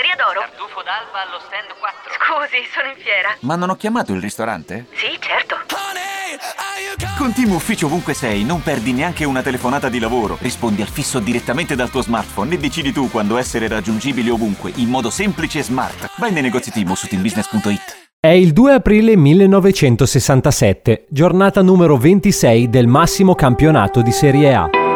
Osteria d'oro? Tartufo d'alba allo stand 4. Scusi, sono in fiera. Ma non ho chiamato il ristorante? Sì, certo. Con Team Ufficio ovunque sei, non perdi neanche una telefonata di lavoro. Rispondi al fisso direttamente dal tuo smartphone e decidi tu quando essere raggiungibile ovunque, in modo semplice e smart. Vai nei negozi Team su teambusiness.it. È il 2 aprile 1967, giornata numero 26 del massimo campionato di Serie A.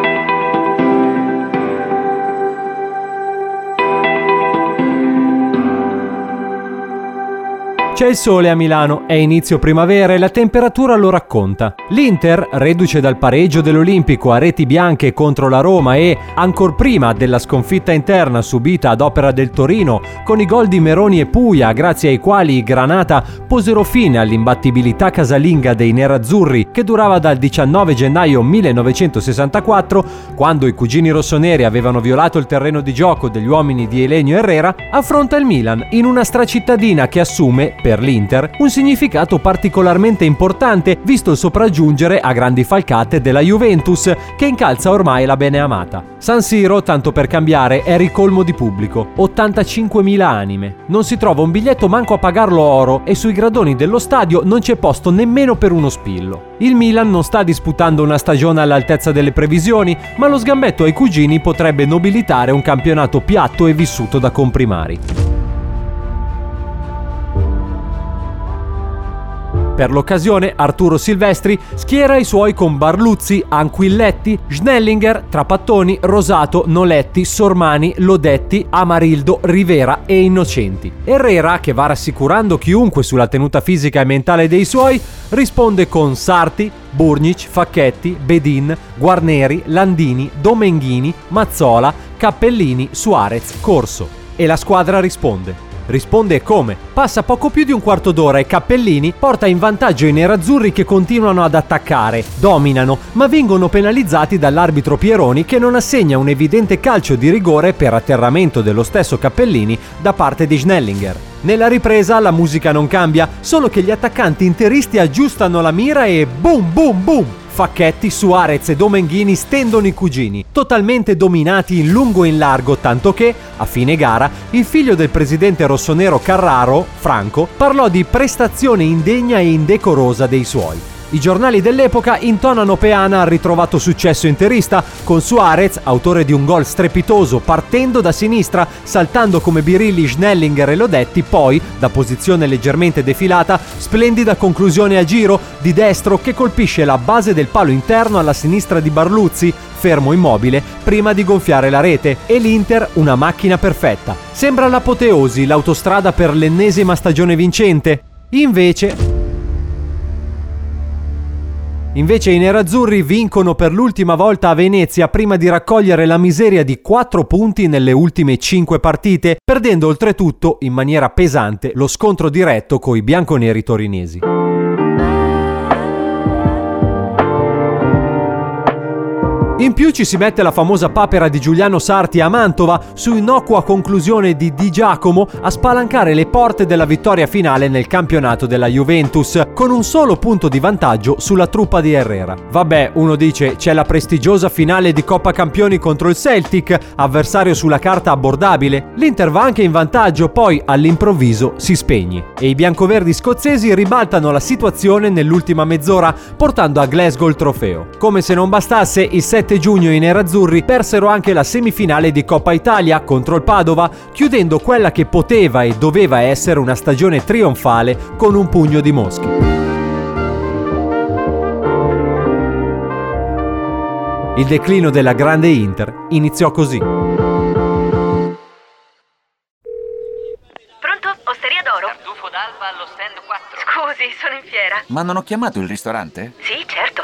C'è il sole a Milano, è inizio primavera e la temperatura lo racconta. L'Inter, reduce dal pareggio dell'Olimpico a reti bianche contro la Roma e, ancor prima della sconfitta interna subita ad opera del Torino, con i gol di Meroni e Puglia, grazie ai quali i Granata posero fine all'imbattibilità casalinga dei nerazzurri che durava dal 19 gennaio 1964, quando i cugini rossoneri avevano violato il terreno di gioco degli uomini di Elenio Herrera, affronta il Milan in una stracittadina che assume, per l'Inter un significato particolarmente importante visto il sopraggiungere a grandi falcate della Juventus che incalza ormai la beneamata. San Siro, tanto per cambiare, è ricolmo di pubblico, 85.000 anime. Non si trova un biglietto manco a pagarlo oro e sui gradoni dello stadio non c'è posto nemmeno per uno spillo. Il Milan non sta disputando una stagione all'altezza delle previsioni, ma lo sgambetto ai cugini potrebbe nobilitare un campionato piatto e vissuto da comprimari. Per l'occasione Arturo Silvestri schiera i suoi con Barluzzi, Anquilletti, Schnellinger, Trapattoni, Rosato, Noletti, Sormani, Lodetti, Amarildo, Rivera e Innocenti. Herrera, che va rassicurando chiunque sulla tenuta fisica e mentale dei suoi, risponde con Sarti, Burnic, Facchetti, Bedin, Guarneri, Landini, Domenghini, Mazzola, Cappellini, Suarez, Corso. E la squadra risponde. Risponde come? Passa poco più di un quarto d'ora e Cappellini porta in vantaggio i nerazzurri che continuano ad attaccare, dominano, ma vengono penalizzati dall'arbitro Pieroni che non assegna un evidente calcio di rigore per atterramento dello stesso Cappellini da parte di Schnellinger. Nella ripresa la musica non cambia, solo che gli attaccanti interisti aggiustano la mira e boom boom boom! Facchetti, Suarez e Domenghini stendono i cugini, totalmente dominati in lungo e in largo, tanto che, a fine gara, il figlio del presidente rossonero Carraro, Franco, parlò di prestazione indegna e indecorosa dei suoi. I giornali dell'epoca intonano Peana al ritrovato successo interista, con Suarez, autore di un gol strepitoso, partendo da sinistra, saltando come birilli Schnellinger e Lodetti, poi, da posizione leggermente defilata, splendida conclusione a giro di destro che colpisce la base del palo interno alla sinistra di Barluzzi, fermo immobile, prima di gonfiare la rete, e l'Inter una macchina perfetta. Sembra l'apoteosi, l'autostrada per l'ennesima stagione vincente. Invece, Invece i nerazzurri vincono per l'ultima volta a Venezia prima di raccogliere la miseria di 4 punti nelle ultime 5 partite, perdendo oltretutto in maniera pesante lo scontro diretto coi bianconeri torinesi. In più ci si mette la famosa papera di Giuliano Sarti a Mantova su innocua conclusione di Di Giacomo a spalancare le porte della vittoria finale nel campionato della Juventus, con un solo punto di vantaggio sulla truppa di Herrera. Vabbè, uno dice c'è la prestigiosa finale di Coppa Campioni contro il Celtic, avversario sulla carta abbordabile. L'Inter va anche in vantaggio, poi all'improvviso si spegne. E i biancoverdi scozzesi ribaltano la situazione nell'ultima mezz'ora, portando a Glasgow il trofeo. Come se non bastasse, il 7 7 giugno i nerazzurri persero anche la semifinale di Coppa Italia contro il Padova, chiudendo quella che poteva e doveva essere una stagione trionfale con un pugno di mosche. Il declino della grande Inter iniziò così. Pronto? Osteria d'oro? Tartufo d'alba allo stand 4. Scusi, sono in fiera. Ma non ho chiamato il ristorante? Sì, certo.